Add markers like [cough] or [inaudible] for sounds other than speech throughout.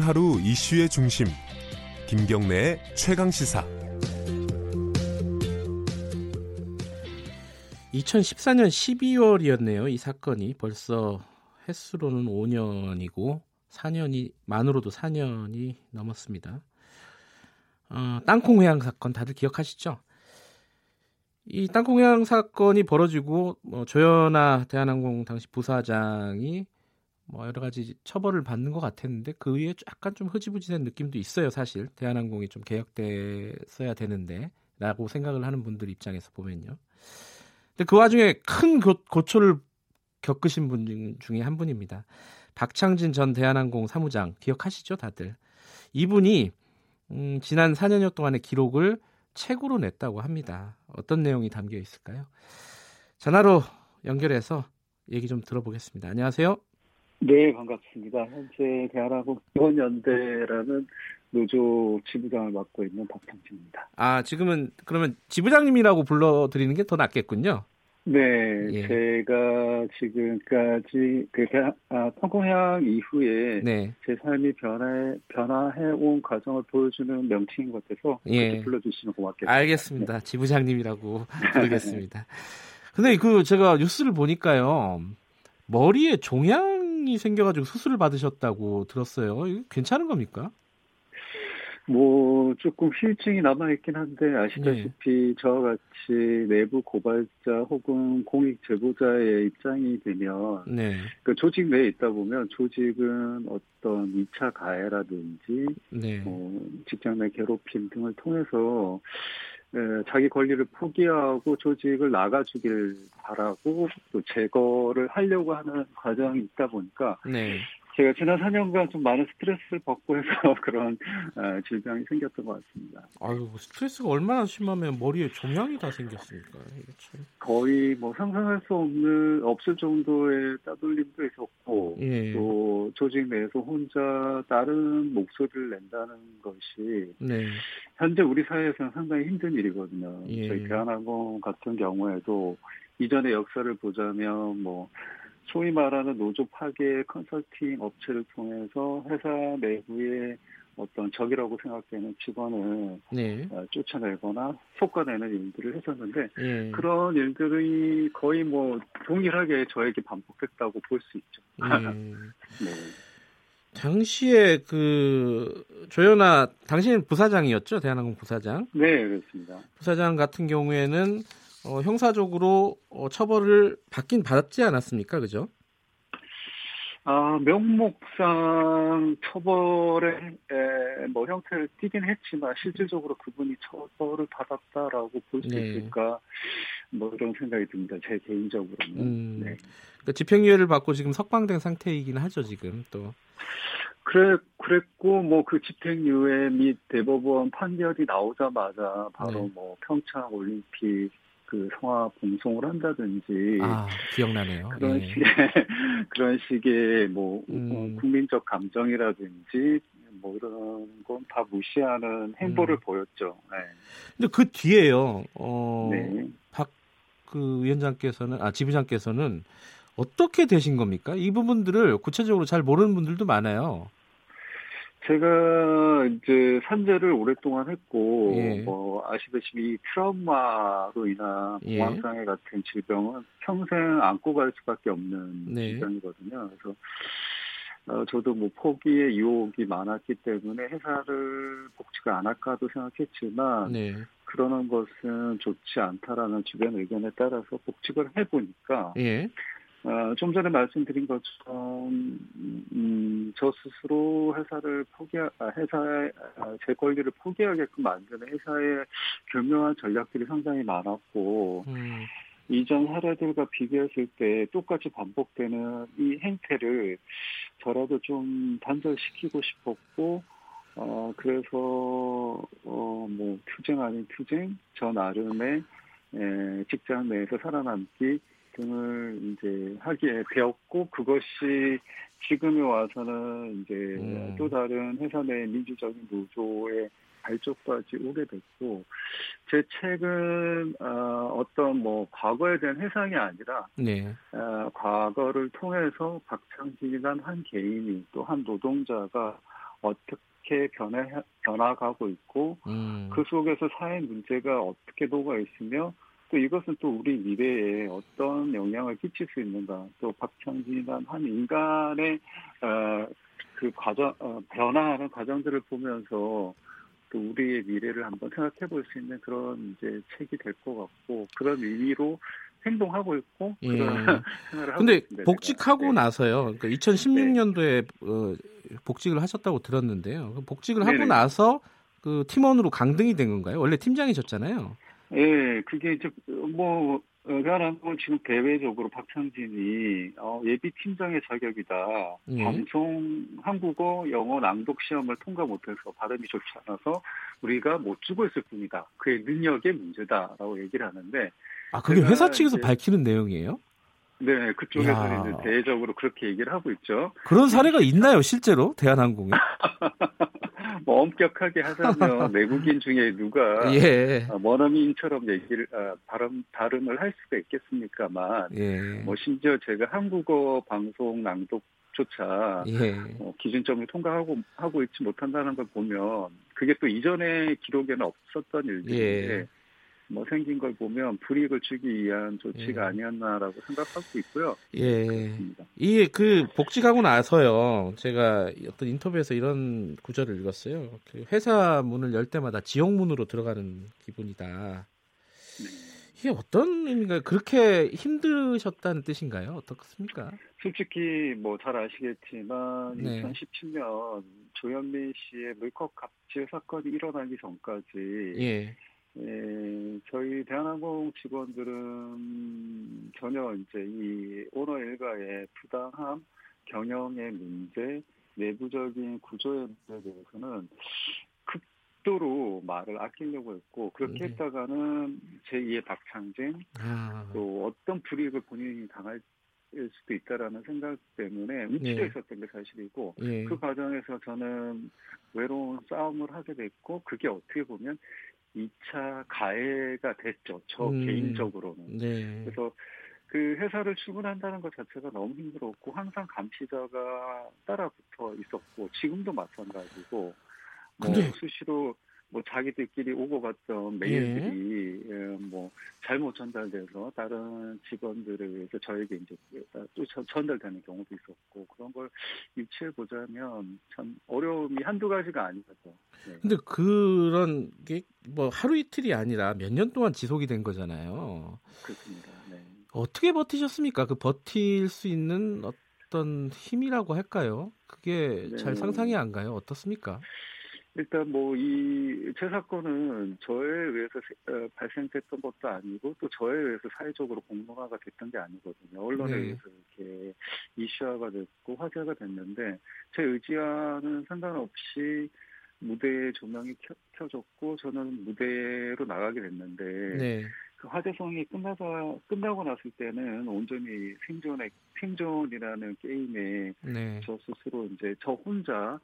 오늘 하루 이슈의 중심 김경래의 최강 시사 2014년 12월이었네요. 이 사건이 벌써 횟수로는 5년이고 4년이 만으로도 4년이 넘었습니다. 어, 땅콩 회항 사건 다들 기억하시죠? 이 땅콩 회항 사건이 벌어지고 뭐 조현아 대한항공 당시 부사장이 뭐 여러 가지 처벌을 받는 것 같았는데 그 위에 약간 좀 흐지부지된 느낌도 있어요. 사실 대한항공이 좀 개혁됐어야 되는데라고 생각을 하는 분들 입장에서 보면요. 근데 그 와중에 큰 고, 고초를 겪으신 분 중에 한 분입니다. 박창진 전 대한항공 사무장 기억하시죠, 다들? 이분이 음, 지난 4년여 동안의 기록을 책으로 냈다고 합니다. 어떤 내용이 담겨 있을까요? 전화로 연결해서 얘기 좀 들어보겠습니다. 안녕하세요. 네, 반갑습니다. 현재 대한항공 기원연대라는 노조 지부장을 맡고 있는 박창진입니다. 아, 지금은 그러면 지부장님이라고 불러드리는 게 더 낫겠군요. 네, 예. 제가 지금까지 그 아, 통공향 이후에 네. 제 삶이 변해 변화해 온 과정을 보여주는 명칭인 것 같아서 예. 불러주시면 고맙겠습니다. 알겠습니다. 네. 지부장님이라고 [laughs] 부르겠습니다. 근데 그 제가 뉴스를 보니까요 머리에 종양 이 생겨가지고 수술을 받으셨다고 들었어요. 괜찮은 겁니까? 뭐 조금 후유증이 남아 있긴 한데 아시다시피 네. 저와 같이 내부 고발자 혹은 공익 제보자의 입장이 되면 네. 그 조직 내에 있다 보면 조직은 어떤 2차 가해라든지 네. 어, 직장 내 괴롭힘 등을 통해서 에, 자기 권리를 포기하고 조직을 나가주길 바라고 또 제거를 하려고 하는 과정이 있다 보니까 네. 제가 지난 4년간 좀 많은 스트레스를 받고 해서 [laughs] 그런 어, 질병이 생겼던 것 같습니다. 아유, 스트레스가 얼마나 심하면 머리에 종양이 다 생겼습니까? 거의 뭐 상상할 수 없는 없을 정도의 따돌림도 있었고 예. 또 조직 내에서 혼자 다른 목소리를 낸다는 것이 네. 현재 우리 사회에서는 상당히 힘든 일이거든요. 예. 저희 대한항공 같은 경우에도 이전의 역사를 보자면 뭐 소위 말하는 노조 파괴 컨설팅 업체를 통해서 회사 내부에 어떤 적이라고 생각되는 직원을 네. 어, 쫓아내거나 속아내는 일들을 했었는데 네. 그런 일들이 거의 뭐 동일하게 저에게 반복됐다고 볼 수 있죠. 음. [laughs] 네. 당시에 그 조연아 당신은 부사장이었죠 대한항공 부사장. 네 그렇습니다. 부사장 같은 경우에는 어, 형사적으로 어, 처벌을 받긴 받았지 않았습니까? 그죠? 아, 명목상 처벌의 에, 뭐 형태를 띠긴 했지만 실질적으로 그분이 처벌을 받았다라고 볼수 네. 있을까 뭐 이런 생각이 듭니다. 제 개인적으로는. 음, 네. 그러니까 집행유예를 받고 지금 석방된 상태이긴 하죠 지금 또. 그래 그랬고 뭐 그 집행유예 및 대법원 판결이 나오자마자 바로 네. 뭐 평창 올림픽 그 성화 봉송을 한다든지 아 기억나네요. 그런 예. 식의 [laughs] 그런 식의 뭐 음. 어, 국민적 감정이라든지 뭐 이런 건 다 무시하는 행보를 음. 보였죠. 네. 근데 그 뒤에요. 어, 네. 박그 위원장께서는 아 지부장께서는 어떻게 되신 겁니까? 이 부분들을 구체적으로 잘 모르는 분들도 많아요. 제가 이제 산재를 오랫동안 했고 예. 뭐 아시다시피 트라우마로 인한 예. 공황장애 같은 질병은 평생 안고 갈 수밖에 없는 네. 질병이거든요. 그래서 어, 저도 뭐 포기의 유혹이 많았기 때문에 회사를 복직을 안 할까도 생각했지만 네. 그러는 것은 좋지 않다라는 주변 의견에 따라서 복직을 해보니까 예. 어, 좀 전에 말씀드린 것처럼 음, 저 스스로 회사를 포기 아, 회사의 아, 제 권리를 포기하게끔 만드는 회사의 교묘한 전략들이 상당히 많았고 음. 이전 사례들과 비교했을 때 똑같이 반복되는 이 행태를 저라도 좀 단절시키고 싶었고 어 그래서 어뭐 투쟁 아닌 투쟁 저 나름의 에, 직장 내에서 살아남기 등을 이제 하기에 되었고 그것이 지금에 와서는 이제 음. 또 다른 회사 내 민주적인 노조의 발족까지 오게 됐고 제 책은 어, 어떤 뭐 과거에 대한 회상이 아니라 네. 어, 과거를 통해서 박창진이란 한 개인이 또 한 노동자가 어떻게 변해 변화가고 있고 음. 그 속에서 사회 문제가 어떻게 녹아 있으며 또 이것은 또 우리 미래에 어떤 영향을 끼칠 수 있는가 또 박창진이란 한 인간의 어, 그 과정 어, 변화하는 과정들을 보면서 또 우리의 미래를 한번 생각해 볼 수 있는 그런 이제 책이 될 것 같고 그런 의미로 행동하고 있고 예. 그런 [laughs] 생활을 하고 근데 복직하고 네. 나서요. 그러니까 2016년도에 네. 어, 복직을 하셨다고 들었는데요. 그 복직을 네네. 하고 나서 그 팀원으로 강등이 된 건가요? 원래 팀장이셨잖아요. 예, 그게 이제 뭐 대한항공 지금 대외적으로 박창진이 어, 예비 팀장의 자격이다. 예. 방송 한국어 영어 낭독 시험을 통과 못해서 발음이 좋지 않아서 우리가 못 주고 있을 뿐이다. 그의 능력의 문제다라고 얘기를 하는데 아 그게 회사 측에서 밝히는 내용이에요? 네, 그쪽에서 이제 대외적으로 그렇게 얘기를 하고 있죠. 그런 사례가 있나요, 실제로 대한항공에? [laughs] 뭐 엄격하게 하자면 [laughs] 외국인 중에 누가 예. 어, 원어민처럼 얘기를 아, 발음 발음을 할 수가 있겠습니까만, 예. 뭐 심지어 제가 한국어 방송 낭독조차 예. 어, 기준점을 통과하고 하고 있지 못한다는 걸 보면 그게 또 이전의 기록에는 없었던 일들인데. 예. 뭐 생긴 걸 보면 불이익을 주기 위한 조치가 예. 아니었나라고 생각하고 있고요. 예. 이게 그 복직하고 나서요. 제가 어떤 인터뷰에서 이런 구절을 읽었어요. 그 회사 문을 열 때마다 지옥 문으로 들어가는 기분이다. 네. 이게 어떤 의미가 그렇게 힘드셨다는 뜻인가요? 어떻습니까? 솔직히 뭐 잘 아시겠지만 네. 2017년 조현민 씨의 물컵 갑질 사건이 일어나기 전까지 예. 예, 저희 대한항공 직원들은 전혀 이제 이 오너 일가의 부당함, 경영의 문제, 내부적인 구조의 문제에 대해서는 극도로 말을 아끼려고 했고 그렇게 네. 했다가는 제2의 박창진 아. 또 어떤 불이익을 본인이 당할 수도 있다라는 생각 때문에 움츠려 네. 있었던 게 사실이고 네. 그 과정에서 저는 외로운 싸움을 하게 됐고 그게 어떻게 보면 2차 가해가 됐죠. 저 음, 개인적으로는. 네. 그래서 그 회사를 출근한다는 것 자체가 너무 힘들었고 항상 감시자가 따라붙어 있었고 지금도 마찬가지고 뭐 수시로 뭐 자기들끼리 오고 갔던 메일들이 예. 예, 뭐 잘못 전달돼서 다른 직원들에 의해서 저에게 이제 또 전달되는 경우도 있었고 그런 걸 유추해 보자면 참 어려움이 한두 가지가 아니죠. 네. 근데 그런 게 뭐 하루 이틀이 아니라 몇 년 동안 지속이 된 거잖아요. 그렇습니다. 네. 어떻게 버티셨습니까? 그 버틸 수 있는 어떤 힘이라고 할까요? 그게 네. 잘 상상이 안 가요. 어떻습니까? 일단 뭐이제 사건은 저에 의해서 어, 발생됐던 것도 아니고 또 저에 의해서 사회적으로 공론화가 됐던 게 아니거든요. 언론에 네. 의해서 이렇게 이슈화가 됐고 화제가 됐는데 제 의지와는 상관없이 무대에 조명이 켜, 켜졌고 저는 무대로 나가게 됐는데 네. 그 화제성이 끝나서 끝나고 났을 때는 온전히 생존의 생존이라는 게임에 네. 저 스스로 이제 저 혼자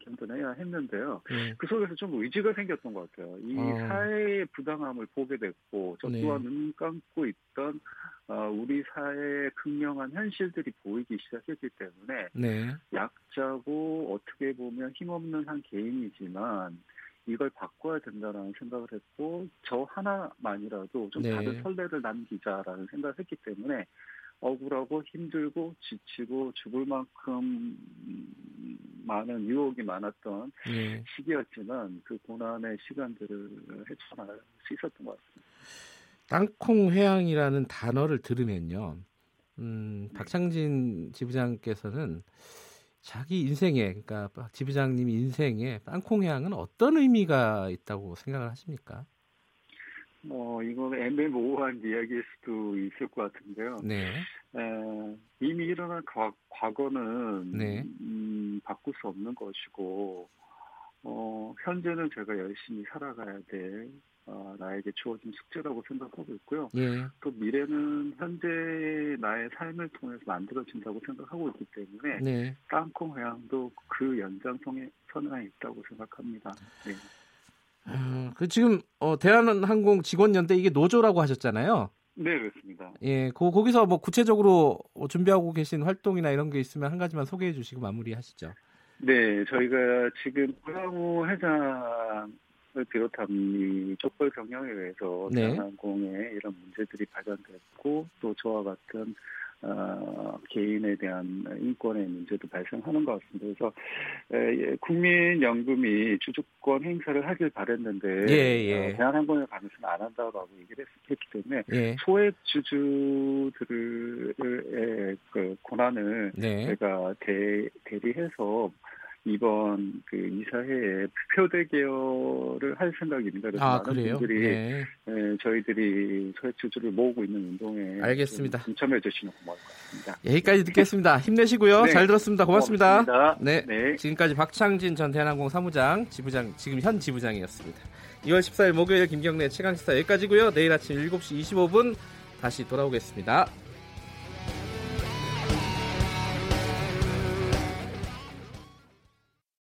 견뎌내야 했는데요. 네. 그 속에서 좀 의지가 생겼던 것 같아요. 이 어. 사회의 부당함을 보게 됐고 저 네. 또한 네. 눈 감고 있던 어, 우리 사회의 극명한 현실들이 보이기 시작했기 때문에 네. 약자고 어떻게 보면 힘없는 한 개인이지만 이걸 바꿔야 된다라는 생각을 했고 저 하나만이라도 좀 네. 다른 선례를 남기자라는 생각을 했기 때문에 억울하고 힘들고 지치고 죽을 만큼 많은 유혹이 많았던 네. 시기였지만 그 고난의 시간들을 헤쳐나갈 수 있었던 것 같습니다. 땅콩 회항이라는 단어를 들으면요, 음, 네. 박창진 지부장께서는 자기 인생에 그러니까 지부장님 인생에 땅콩향은 어떤 의미가 있다고 생각을 하십니까? 뭐 이건 애매모호한 이야기일 수도 있을 것 같은데요. 네. 에, 이미 일어난 과, 과거는 네. 음, 바꿀 수 없는 것이고 어, 현재는 제가 열심히 살아가야 될 어, 나에게 주어진 숙제라고 생각하고 있고요. 예. 또 미래는 현재 나의 삶을 통해서 만들어진다고 생각하고 있기 때문에 네. 땅콩 회항도 그 연장선에 선에 있다고 생각합니다. 네. 음, 그 지금 어, 대한항공 직원연대 이게 노조라고 하셨잖아요. 네, 그렇습니다. 예, 그 거기서 뭐 구체적으로 준비하고 계신 활동이나 이런 게 있으면 한 가지만 소개해 주시고 마무리하시죠. 네, 저희가 지금 고양호 회장을 비롯한 이 족벌 경영에 의해서 네. 대한항공에 이런 문제들이 발견됐고 또 저와 같은 어, 개인에 대한 인권의 문제도 발생하는 것 같습니다. 그래서 에, 국민연금이 주주권 행사를 하길 바랬는데 예, 예. 어, 대한항공에 관해서는 안 한다고 얘기를 했, 기 때문에 예. 소액 주주들의 그 고난을 네. 제가 대, 대리해서 이번 그 이사회에 투표 대결을 할 생각입니다. 그래서 아, 많은 그래요? 분들이 네. 예, 저희들이 소액 주주를 모으고 있는 운동에 알겠습니다. 참여해 주시면 고마울 것 같습니다. 여기까지 듣겠습니다. 힘내시고요. 네. 잘 들었습니다. 고맙습니다. 고맙습니다. 네. 네. 지금까지 박창진 전 대한항공 사무장 지부장 지금 현 지부장이었습니다. 2월 14일 목요일 김경래 최강 시사 여기까지고요. 내일 아침 7시 25분 다시 돌아오겠습니다.